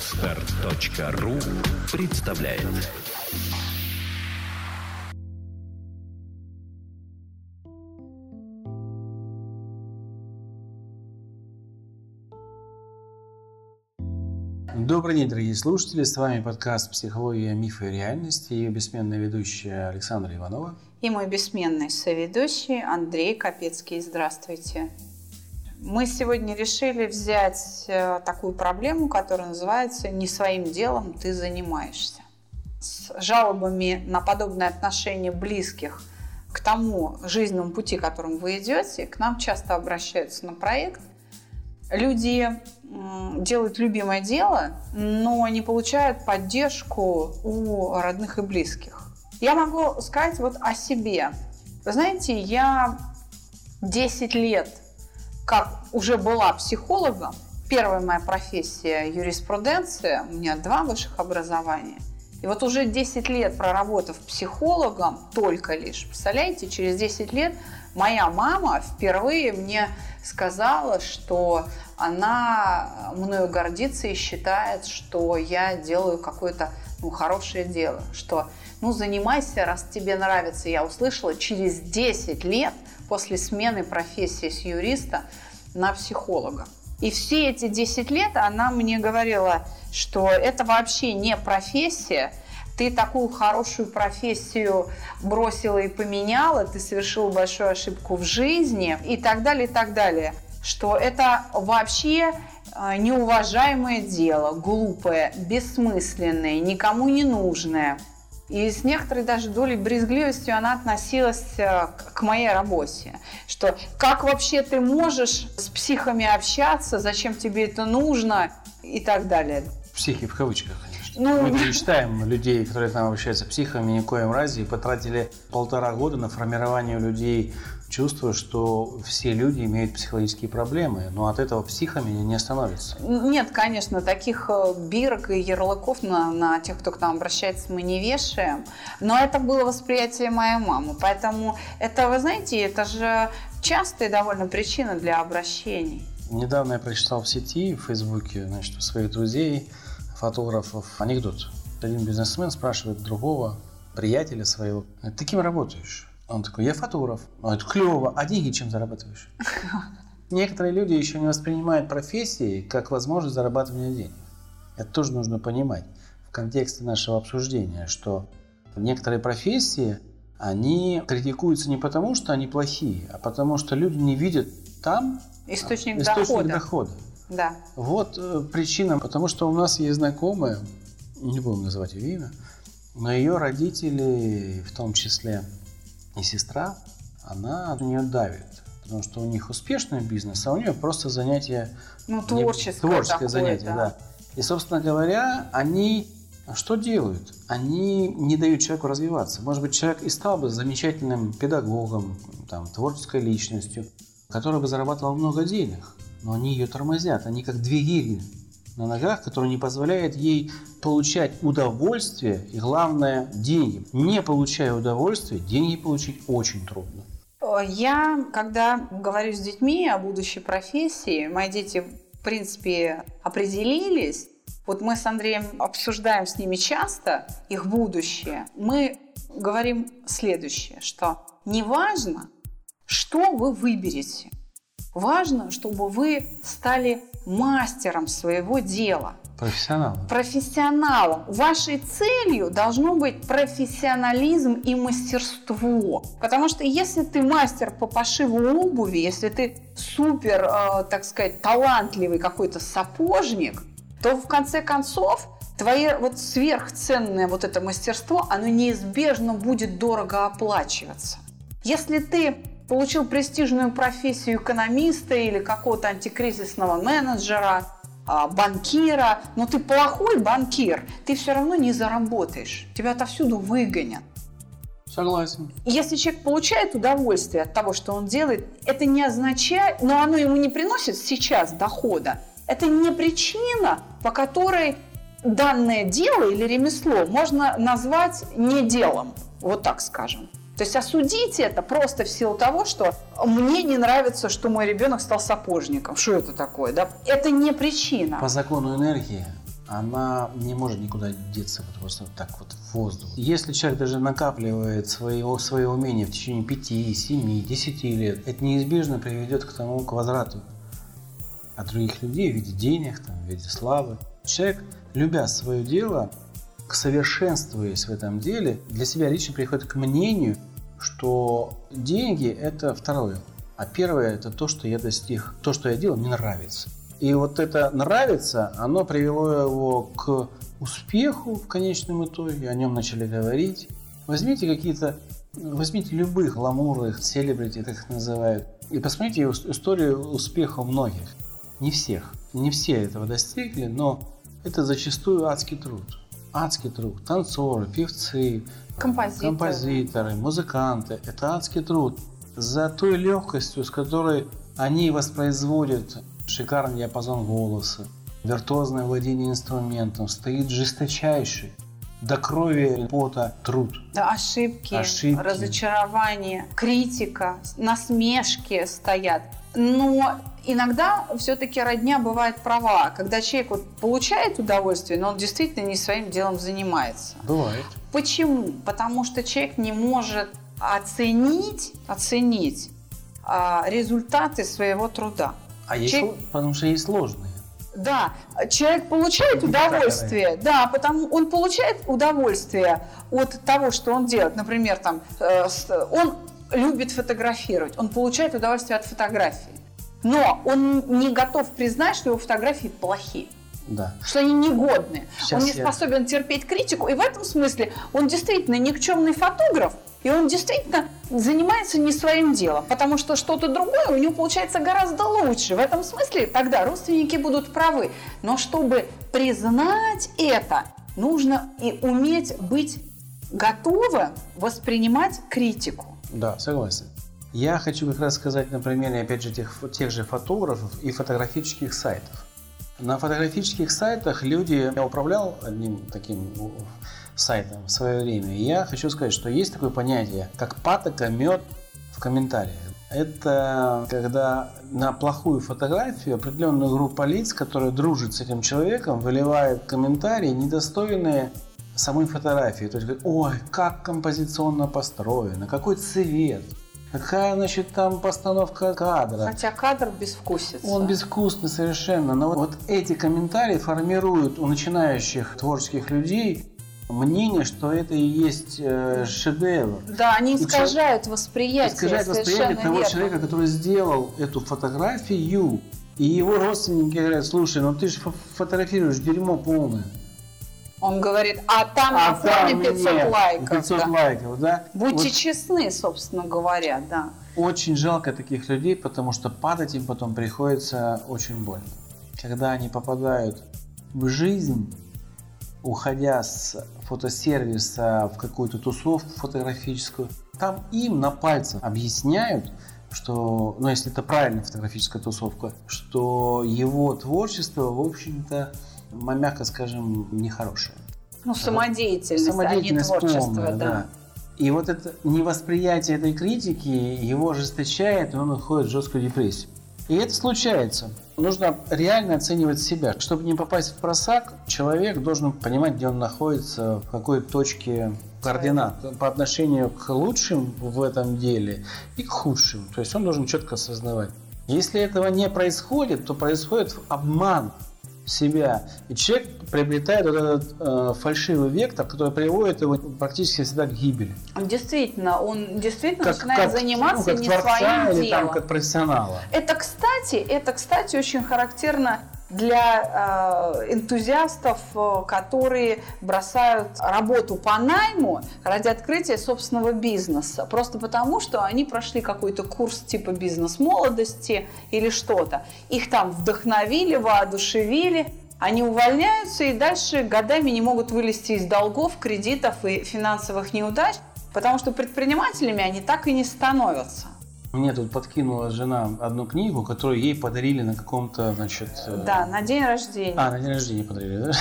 Отстар.ру представляет Добрый день, дорогие слушатели. С вами подкаст «Психология, мифы и реальности» и бессменная ведущая Александра Иванова. И мой бессменный соведущий Андрей Капецкий. Здравствуйте. Мы сегодня решили взять э, такую проблему, которая называется «Не своим делом ты занимаешься». С жалобами на подобное отношение близких к тому жизненному пути, которым вы идете, к нам часто обращаются на проект. Люди делают любимое дело, но не получают поддержку у родных и близких. Я могу сказать вот о себе. Вы знаете, я 10 лет как уже была психологом, первая моя профессия – юриспруденция, у меня два высших образования. И вот уже 10 лет проработав психологом, только лишь, представляете, через 10 лет моя мама впервые мне сказала, что она мною гордится и считает, что я делаю какое-то ну, хорошее дело, что ну занимайся, раз тебе нравится. Я услышала через 10 лет после смены профессии с юриста на психолога. И все эти 10 лет она мне говорила, что это вообще не профессия, ты такую хорошую профессию бросила и поменяла, ты совершила большую ошибку в жизни и так далее, и так далее. Что это вообще э, неуважаемое дело, глупое, бессмысленное, никому не нужное. И с некоторой даже долей брезгливостью она относилась э, к моей работе. Что как вообще ты можешь с психами общаться, зачем тебе это нужно и так далее. Психи в кавычках, конечно. Ну, Мы не считаем людей, которые к нам обращаются психами, ни в коем разе. И потратили полтора года на формирование людей чувство, что все люди имеют психологические проблемы, но от этого психами не становятся. Нет, конечно, таких э, бирок и ярлыков на, на тех, кто к нам обращается, мы не вешаем. Но это было восприятие моей мамы. Поэтому это, вы знаете, это же частая довольно причина для обращений. Недавно я прочитал в сети, в Фейсбуке, значит, у своих друзей, фотографов, анекдот. Один бизнесмен спрашивает другого, приятеля своего, ты кем работаешь? Он такой, я фотограф. А это клево. А деньги чем зарабатываешь? Некоторые люди еще не воспринимают профессии как возможность зарабатывания денег. Это тоже нужно понимать в контексте нашего обсуждения, что некоторые профессии, они критикуются не потому, что они плохие, а потому что люди не видят там источник, источник дохода. дохода. Да. Вот э, причина, потому что у нас есть знакомая, не будем называть ее имя, но ее родители, в том числе и сестра, она на нее давит. Потому что у них успешный бизнес, а у нее просто занятие... Ну, творческое. Творческое такое, занятие, да. да. И, собственно говоря, они что делают? Они не дают человеку развиваться. Может быть, человек и стал бы замечательным педагогом, там, творческой личностью, который бы зарабатывал много денег, но они ее тормозят. Они как две гири на ногах, которые не позволяют ей получать удовольствие и, главное, деньги. Не получая удовольствие, деньги получить очень трудно. Я, когда говорю с детьми о будущей профессии, мои дети, в принципе, определились. Вот мы с Андреем обсуждаем с ними часто их будущее. Мы говорим следующее, что неважно, что вы выберете, важно, чтобы вы стали мастером своего дела. Профессионалом. Профессионалом. Вашей целью должно быть профессионализм и мастерство. Потому что если ты мастер по пошиву обуви, если ты супер, э, так сказать, талантливый какой-то сапожник, то в конце концов твое вот сверхценное вот это мастерство, оно неизбежно будет дорого оплачиваться. Если ты получил престижную профессию экономиста или какого-то антикризисного менеджера, а, банкира, но ты плохой банкир, ты все равно не заработаешь. Тебя отовсюду выгонят. Согласен. Если человек получает удовольствие от того, что он делает, это не означает, но оно ему не приносит сейчас дохода. Это не причина, по которой данное дело или ремесло можно назвать не делом. Вот так скажем. То есть осудить это просто в силу того, что мне не нравится, что мой ребенок стал сапожником. Что это такое? Да? Это не причина. По закону энергии она не может никуда деться вот просто так вот в воздух. Если человек даже накапливает свои, свои умения в течение 5, 7, 10 лет, это неизбежно приведет к тому, к возврату от других людей в виде денег, там, в виде славы. Человек, любя свое дело, совершенствуясь в этом деле, для себя лично приходит к мнению, что деньги – это второе. А первое – это то, что я достиг, то, что я делал, мне нравится. И вот это нравится, оно привело его к успеху в конечном итоге, о нем начали говорить. Возьмите какие-то, возьмите любых ламурных селебрити, так их называют, и посмотрите историю успеха многих. Не всех. Не все этого достигли, но это зачастую адский труд. Адский труд. Танцоры, певцы, композиторы, композиторы музыканты. Это адский труд. За той легкостью, с которой они воспроизводят шикарный диапазон голоса, виртуозное владение инструментом, стоит жесточайший, до крови пота труд. Да, ошибки, ошибки, разочарование, критика, насмешки стоят. Но иногда все-таки родня бывает права, когда человек вот получает удовольствие, но он действительно не своим делом занимается. Бывает. Почему? Потому что человек не может оценить, оценить а, результаты своего труда. А есть, человек... потому что есть сложные. Да, человек получает удовольствие, да, потому он получает удовольствие от того, что он делает. Например, там, э, он любит фотографировать, он получает удовольствие от фотографии, но он не готов признать, что его фотографии плохие. Да. Что они негодные. Сейчас он не я... способен терпеть критику. И в этом смысле он действительно никчемный фотограф, и он действительно занимается не своим делом, потому что что-то другое у него получается гораздо лучше. В этом смысле тогда родственники будут правы. Но чтобы признать это, нужно и уметь быть готовым воспринимать критику. Да, согласен. Я хочу как раз сказать на примере, опять же, тех, тех же фотографов и фотографических сайтов. На фотографических сайтах люди... Я управлял одним таким сайтом в свое время. И я хочу сказать, что есть такое понятие, как патока, мед в комментариях. Это когда на плохую фотографию определенную группу лиц, которая дружит с этим человеком, выливает комментарии, недостойные самой фотографии. То есть, ой, как композиционно построено, какой цвет, Какая, значит, там постановка кадра? Хотя кадр безвкусится. Он безвкусный совершенно. Но вот эти комментарии формируют у начинающих творческих людей мнение, что это и есть э, шедевр. Да, они искажают и восприятие. Искажают восприятие того верно. человека, который сделал эту фотографию. И его родственники говорят, слушай, ну ты же фотографируешь дерьмо полное. Он говорит, а там а на фоне 500 нет, лайков. 500 да. лайков, да. Будьте вот. честны, собственно говоря, да. Очень жалко таких людей, потому что падать им потом приходится очень больно. Когда они попадают в жизнь, уходя с фотосервиса в какую-то тусовку фотографическую, там им на пальцах объясняют, что, ну если это правильная фотографическая тусовка, что его творчество, в общем-то, мягко скажем, нехорошее. Ну, самодеятельность, самодеятельность а не творчество, полная, да. да. И вот это невосприятие этой критики его ожесточает, и он уходит в жесткую депрессию. И это случается. Нужно реально оценивать себя. Чтобы не попасть в просак, человек должен понимать, где он находится, в какой точке координат по отношению к лучшим в этом деле и к худшим. То есть он должен четко осознавать. Если этого не происходит, то происходит обман себя. И человек приобретает вот этот э, фальшивый вектор, который приводит его практически всегда к гибели. Действительно, он действительно как, начинает как, заниматься ну, как не своим или делом. Там, как профессионала. Это, кстати, это, кстати, очень характерно для э, энтузиастов, э, которые бросают работу по найму ради открытия собственного бизнеса. Просто потому, что они прошли какой-то курс типа бизнес-молодости или что-то. Их там вдохновили, воодушевили, они увольняются и дальше годами не могут вылезти из долгов, кредитов и финансовых неудач, потому что предпринимателями они так и не становятся. Мне тут подкинула жена одну книгу, которую ей подарили на каком-то, значит... Э, да, на день рождения. А, на день рождения подарили, да?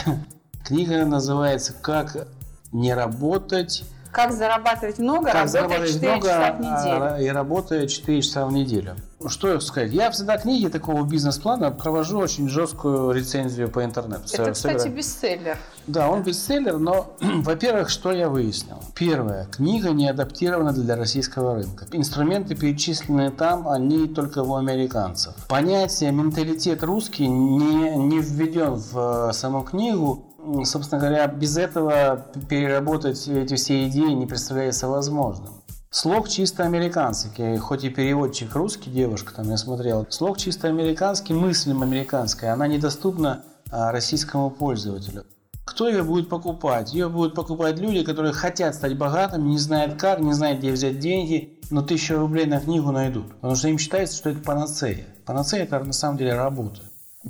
Книга называется «Как не работать...» Как зарабатывать много, как работая 4 много, часа в неделю. И работая 4 часа в неделю. что сказать? Я всегда книги такого бизнес-плана провожу очень жесткую рецензию по интернету. Это, кстати, бестселлер. Да, он бестселлер, но, во-первых, что я выяснил? Первое, книга не адаптирована для российского рынка. Инструменты, перечисленные там, они только у американцев. Понятие менталитет русский не, не введен в э, саму книгу. Собственно говоря, без этого переработать эти все идеи не представляется возможным. Слог чисто американский, хоть и переводчик русский, девушка там я смотрел. Слог чисто американский, мысль американская, она недоступна а, российскому пользователю. Кто ее будет покупать? Ее будут покупать люди, которые хотят стать богатыми, не знают как, не знают, где взять деньги, но тысячу рублей на книгу найдут. Потому что им считается, что это панацея. Панацея – это на самом деле работа.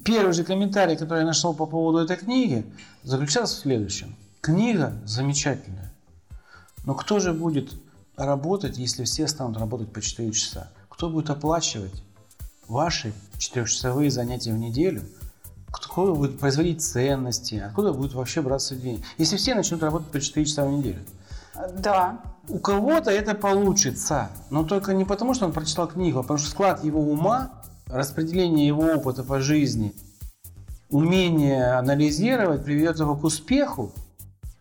Первый же комментарий, который я нашел по поводу этой книги, заключался в следующем. Книга замечательная. Но кто же будет работать, если все станут работать по 4 часа? Кто будет оплачивать ваши четырехчасовые занятия в неделю? Кто будет производить ценности? Откуда будет вообще браться деньги? Если все начнут работать по 4 часа в неделю. Да. У кого-то это получится, но только не потому, что он прочитал книгу, а потому что склад его ума, распределение его опыта по жизни, умение анализировать приведет его к успеху,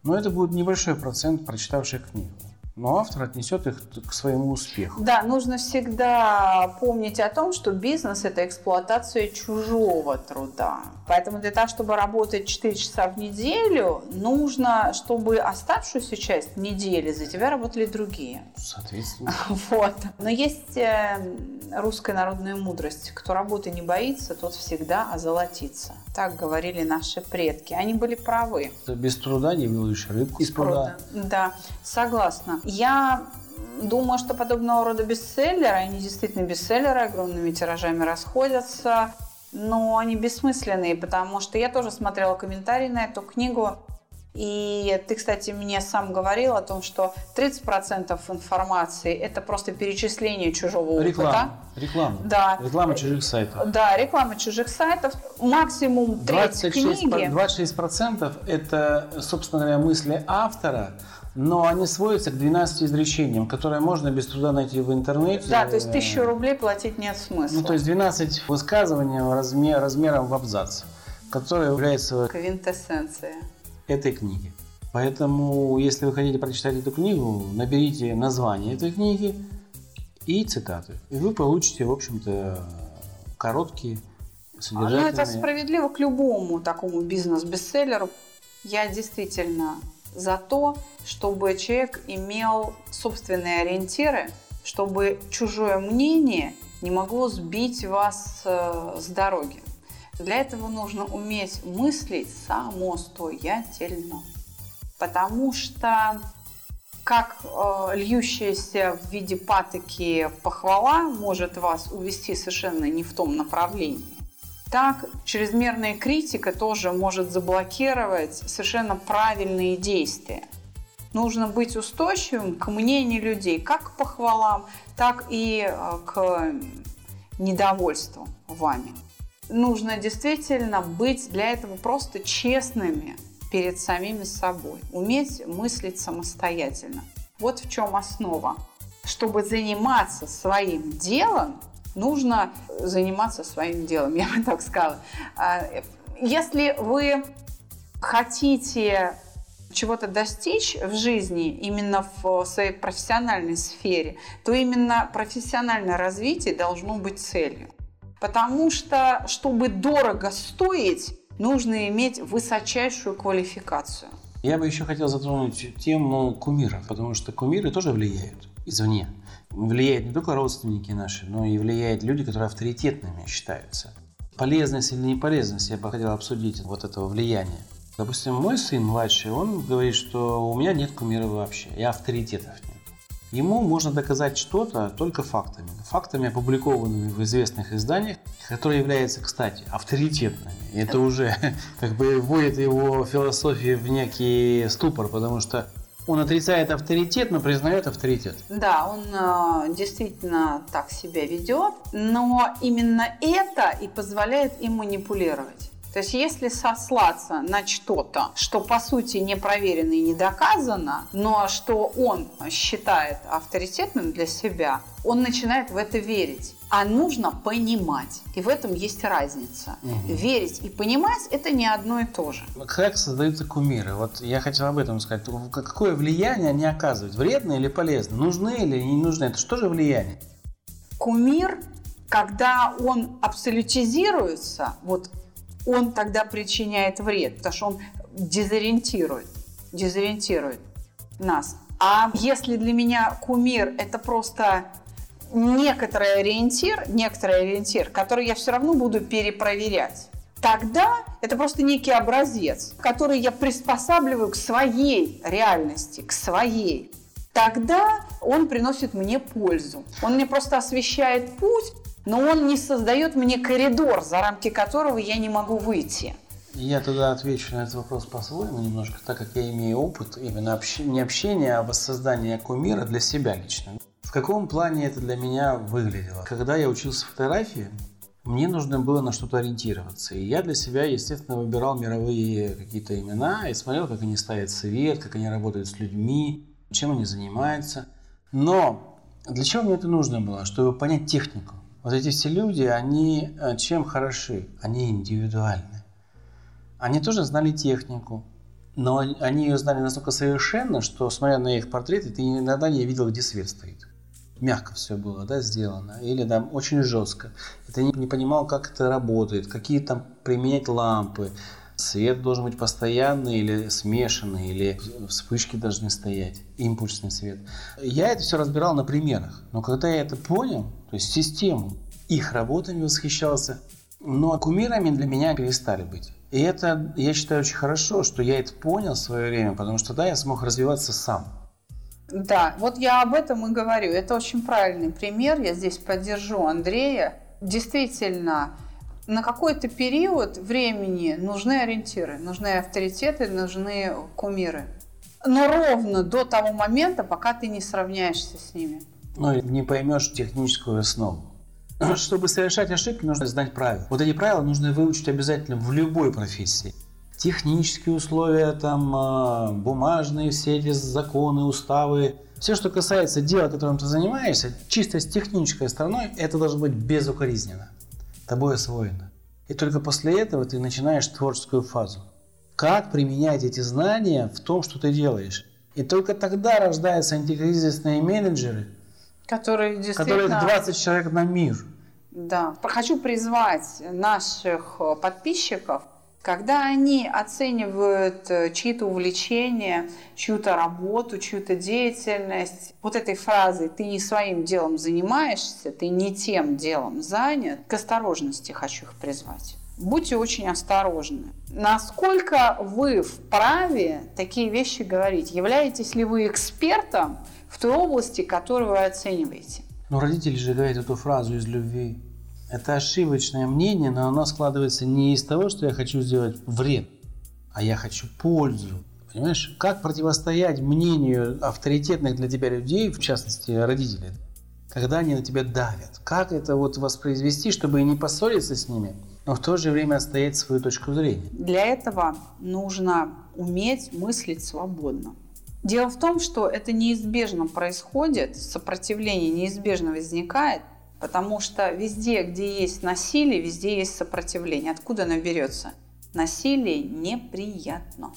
но это будет небольшой процент прочитавших книгу но автор отнесет их к своему успеху. Да, нужно всегда помнить о том, что бизнес – это эксплуатация чужого труда. Поэтому для того, чтобы работать 4 часа в неделю, нужно, чтобы оставшуюся часть недели за тебя работали другие. Соответственно. Вот. Но есть э, русская народная мудрость. Кто работы не боится, тот всегда озолотится. Так говорили наши предки. Они были правы. Без труда не выловишь рыбку из пруда. Да, согласна. Я думаю, что подобного рода бестселлеры, они действительно бестселлеры, огромными тиражами расходятся, но они бессмысленные, потому что я тоже смотрела комментарии на эту книгу, и ты, кстати, мне сам говорил о том, что 30% информации – это просто перечисление чужого реклама, опыта. Реклама. Да. Реклама чужих сайтов. Да, реклама чужих сайтов. Максимум треть 26, книги. 26% – это, собственно говоря, мысли автора, но они сводятся к 12 изречениям, которые можно без труда найти в интернете. Да, то есть тысячу рублей платить нет смысла. Ну, то есть 12 высказываний размер, размером в абзац, которые являются... Квинтэссенция этой книги. Поэтому, если вы хотите прочитать эту книгу, наберите название этой книги и цитаты. И вы получите, в общем-то, короткие, содержательные... Ну, это справедливо к любому такому бизнес-бестселлеру. Я действительно за то, чтобы человек имел собственные ориентиры, чтобы чужое мнение не могло сбить вас э, с дороги. Для этого нужно уметь мыслить самостоятельно. Потому что как э, льющаяся в виде патоки похвала может вас увести совершенно не в том направлении, так чрезмерная критика тоже может заблокировать совершенно правильные действия. Нужно быть устойчивым к мнению людей, как к похвалам, так и э, к недовольству вами нужно действительно быть для этого просто честными перед самими собой, уметь мыслить самостоятельно. Вот в чем основа. Чтобы заниматься своим делом, нужно заниматься своим делом, я бы так сказала. А, если вы хотите чего-то достичь в жизни именно в своей профессиональной сфере, то именно профессиональное развитие должно быть целью. Потому что, чтобы дорого стоить, нужно иметь высочайшую квалификацию. Я бы еще хотел затронуть тему кумиров, потому что кумиры тоже влияют извне. Влияют не только родственники наши, но и влияют люди, которые авторитетными считаются. Полезность или неполезность, я бы хотел обсудить вот этого влияния. Допустим, мой сын младший, он говорит, что у меня нет кумира вообще, я авторитетов нет. Ему можно доказать что-то только фактами. Фактами, опубликованными в известных изданиях, которые являются, кстати, авторитетными. И это уже как бы вводит его философию в некий ступор, потому что он отрицает авторитет, но признает авторитет. Да, он э, действительно так себя ведет, но именно это и позволяет им манипулировать. То есть если сослаться на что-то, что по сути не проверено и не доказано, но что он считает авторитетным для себя, он начинает в это верить. А нужно понимать. И в этом есть разница. Угу. Верить и понимать – это не одно и то же. Как создаются кумиры? Вот я хотел об этом сказать. Какое влияние они оказывают? Вредно или полезно? Нужны или не нужны? Это что же влияние? Кумир, когда он абсолютизируется, вот он тогда причиняет вред, потому что он дезориентирует, дезориентирует нас. А если для меня кумир – это просто некоторый ориентир, некоторый ориентир, который я все равно буду перепроверять, тогда это просто некий образец, который я приспосабливаю к своей реальности, к своей. Тогда он приносит мне пользу. Он мне просто освещает путь, но он не создает мне коридор, за рамки которого я не могу выйти. Я тогда отвечу на этот вопрос по-своему немножко, так как я имею опыт именно общ... не общения, а воссоздания кумира для себя лично. В каком плане это для меня выглядело? Когда я учился фотографии, мне нужно было на что-то ориентироваться. И я для себя, естественно, выбирал мировые какие-то имена и смотрел, как они ставят свет, как они работают с людьми, чем они занимаются. Но для чего мне это нужно было? Чтобы понять технику. Вот эти все люди, они э, чем хороши? Они индивидуальны. Они тоже знали технику, но они ее знали настолько совершенно, что, смотря на их портреты, ты иногда не видел, где свет стоит. Мягко все было да, сделано, или там очень жестко. И ты не понимал, как это работает, какие там применять лампы. Свет должен быть постоянный или смешанный, или вспышки должны стоять, импульсный свет. Я это все разбирал на примерах. Но когда я это понял, то есть систему, их работами восхищался, но кумирами для меня перестали быть. И это, я считаю, очень хорошо, что я это понял в свое время, потому что тогда я смог развиваться сам. Да, вот я об этом и говорю. Это очень правильный пример. Я здесь поддержу Андрея. Действительно, на какой-то период времени нужны ориентиры, нужны авторитеты, нужны кумиры. Но ровно до того момента, пока ты не сравняешься с ними. Ну, не поймешь техническую основу. Чтобы совершать ошибки, нужно знать правила. Вот эти правила нужно выучить обязательно в любой профессии. Технические условия, там, а, бумажные все эти законы, уставы. Все, что касается дела, которым ты занимаешься, чисто с технической стороной, это должно быть безукоризненно. Тобой освоено. И только после этого ты начинаешь творческую фазу. Как применять эти знания в том, что ты делаешь. И только тогда рождаются антикризисные менеджеры – Которые действительно... Которые 20 человек на мир. Да. Хочу призвать наших подписчиков, когда они оценивают э, чьи-то увлечения, чью-то работу, чью-то деятельность, вот этой фразой «ты не своим делом занимаешься, ты не тем делом занят», к осторожности хочу их призвать. Будьте очень осторожны. Насколько вы вправе такие вещи говорить? Являетесь ли вы экспертом в той области, которую вы оцениваете. Но родители же говорят эту фразу из любви. Это ошибочное мнение, но оно складывается не из того, что я хочу сделать вред, а я хочу пользу. Понимаешь, как противостоять мнению авторитетных для тебя людей, в частности родителей, когда они на тебя давят? Как это вот воспроизвести, чтобы не поссориться с ними, но в то же время отстоять свою точку зрения? Для этого нужно уметь мыслить свободно. Дело в том, что это неизбежно происходит, сопротивление неизбежно возникает, потому что везде, где есть насилие, везде есть сопротивление. Откуда оно берется? Насилие неприятно.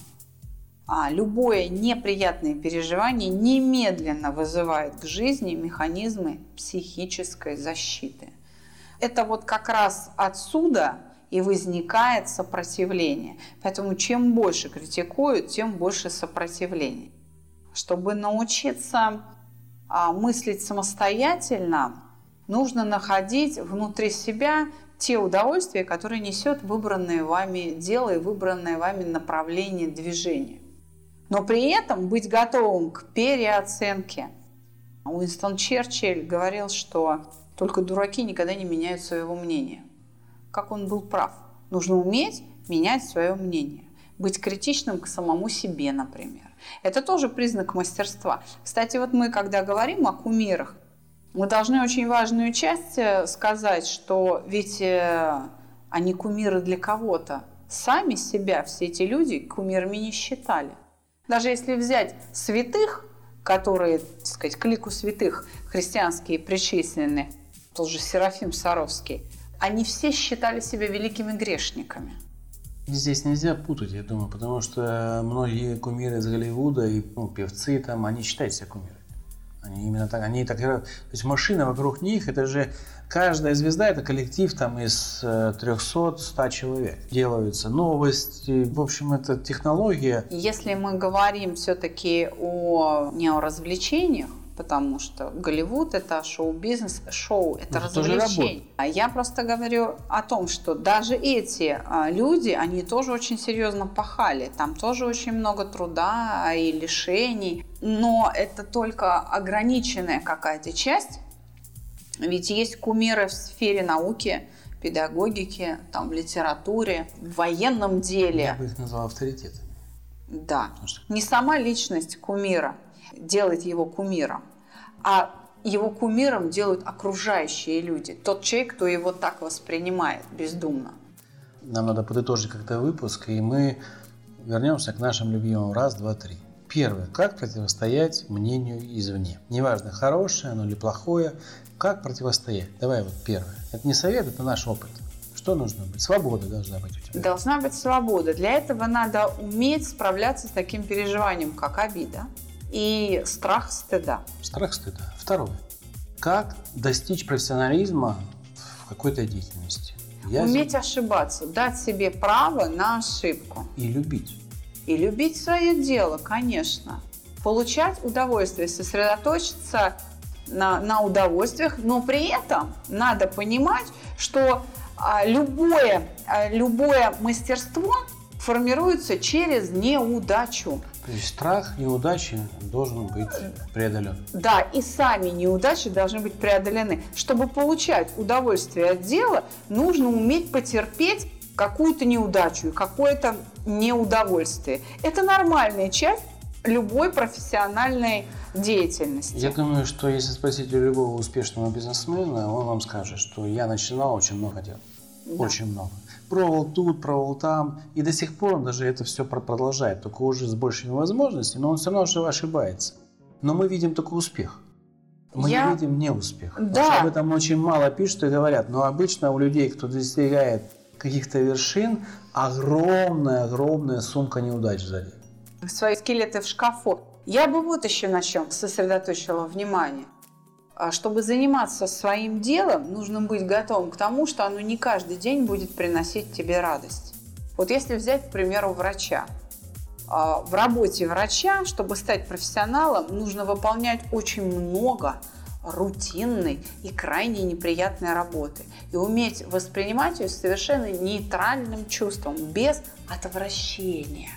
А любое неприятное переживание немедленно вызывает к жизни механизмы психической защиты. Это вот как раз отсюда и возникает сопротивление. Поэтому чем больше критикуют, тем больше сопротивления. Чтобы научиться а, мыслить самостоятельно, нужно находить внутри себя те удовольствия, которые несет выбранное вами дело и выбранное вами направление движения. Но при этом быть готовым к переоценке. Уинстон Черчилль говорил, что только дураки никогда не меняют своего мнения. Как он был прав. Нужно уметь менять свое мнение. Быть критичным к самому себе, например. Это тоже признак мастерства. Кстати, вот мы, когда говорим о кумирах, мы должны очень важную часть э, сказать, что ведь э, они кумиры для кого-то. Сами себя все эти люди кумирами не считали. Даже если взять святых, которые, так сказать, к лику святых христианские причислены, тот же Серафим Саровский, они все считали себя великими грешниками. Здесь нельзя путать, я думаю, потому что многие кумиры из Голливуда и ну, певцы там, они считают себя кумирами. Они именно так, они так. То есть машина вокруг них, это же каждая звезда, это коллектив там из 300-100 э, человек. Делаются новости, в общем, это технология. Если мы говорим все-таки о, не о развлечениях, потому что Голливуд это шоу-бизнес, шоу это Ну, это развлечение. А я просто говорю о том, что даже эти а, люди, они тоже очень серьезно пахали, там тоже очень много труда и лишений, но это только ограниченная какая-то часть, ведь есть кумиры в сфере науки, педагогики, там, в литературе, в военном деле. Я бы их назвал авторитетами. Да. Не сама личность кумира делает его кумиром, а его кумиром делают окружающие люди. Тот человек, кто его так воспринимает бездумно. нам надо подытожить как-то выпуск, и мы вернемся к нашим любимым раз, два, три. Первое. Как противостоять мнению извне? Неважно, хорошее оно или плохое, как противостоять? Давай вот первое. Это не совет, это наш опыт. Что нужно быть? Свобода должна быть у тебя. Должна быть свобода. Для этого надо уметь справляться с таким переживанием, как обида и страх стыда. Страх стыда. Второе. Как достичь профессионализма в какой-то деятельности? Я Уметь ошибаться, дать себе право на ошибку. И любить. И любить свое дело, конечно. Получать удовольствие, сосредоточиться на, на удовольствиях, но при этом надо понимать, что а, любое, а, любое мастерство формируется через неудачу. То есть страх неудачи должен быть преодолен. Да, и сами неудачи должны быть преодолены. Чтобы получать удовольствие от дела, нужно уметь потерпеть какую-то неудачу и какое-то неудовольствие. Это нормальная часть любой профессиональной деятельности. Я думаю, что если спросить у любого успешного бизнесмена, он вам скажет, что я начинал очень много дел. Да. Очень много. Пробовал тут, пробовал там. И до сих пор он даже это все про- продолжает, только уже с большими возможностями, но он все равно же ошибается. Но мы видим только успех. Мы Я- не видим неуспех. Потому Да. что об этом очень мало пишут и говорят. Но обычно у людей, кто достигает каких-то вершин, огромная-огромная сумка неудач сзади. свои скелеты в шкафу. Я бы вот еще на чем сосредоточила внимание. А Чтобы заниматься своим делом, нужно быть готовым к тому, что оно не каждый день будет приносить тебе радость. Вот если взять, к примеру, врача. А, В работе врача, чтобы стать профессионалом, нужно выполнять очень много рутинной и крайне неприятной работы. И уметь воспринимать ее совершенно нейтральным чувством, без отвращения.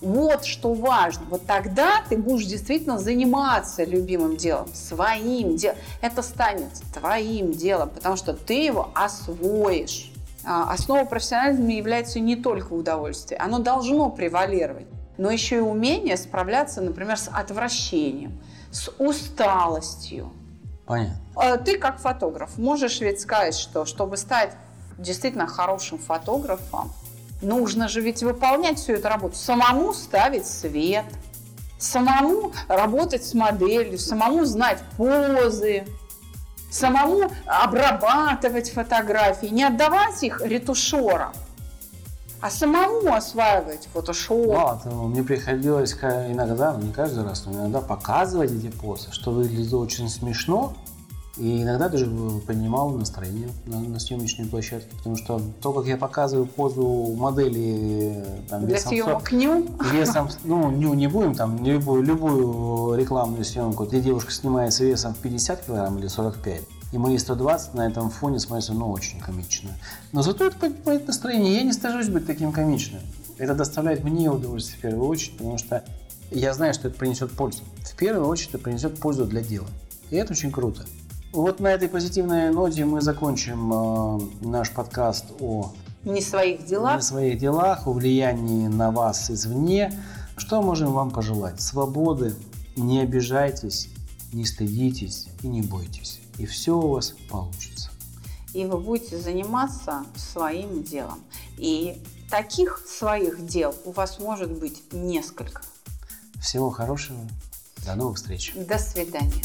Вот что важно. Вот тогда ты будешь действительно заниматься любимым делом, своим делом. Это станет твоим делом, потому что ты его освоишь. А, Основа профессионализма является не только удовольствие. Оно должно превалировать, но еще и умение справляться, например, с отвращением, с усталостью. Понятно. А Ты как фотограф можешь ведь сказать, что чтобы стать действительно хорошим фотографом, нужно же ведь выполнять всю эту работу. Самому ставить свет, самому работать с моделью, самому знать позы, самому обрабатывать фотографии, не отдавать их ретушерам, а самому осваивать фотошоп. Мало того, мне приходилось иногда, ну не каждый раз, но иногда показывать эти позы, что выглядит очень смешно. И иногда даже поднимало настроение на, на съемочной площадке, потому что то, как я показываю позу модели там, Для весом съемок ню. весом, ну, ню не будем, там, любую, любую рекламную съемку, где девушка снимается весом в 50 килограмм или 45, и мои 120 на этом фоне смотрятся, ну, очень комично. Но зато это поднимает настроение, я не стыжусь быть таким комичным. Это доставляет мне удовольствие в первую очередь, потому что я знаю, что это принесет пользу. В первую очередь это принесет пользу для дела. И это очень круто. Вот на этой позитивной ноте мы закончим э, наш подкаст о Не своих делах. своих делах, о влиянии на вас извне. Что можем вам пожелать? Свободы, не обижайтесь, не стыдитесь и не бойтесь. И все у вас получится. и вы будете заниматься своим делом. И таких своих дел у вас может быть несколько. Всего хорошего. До новых встреч. До свидания.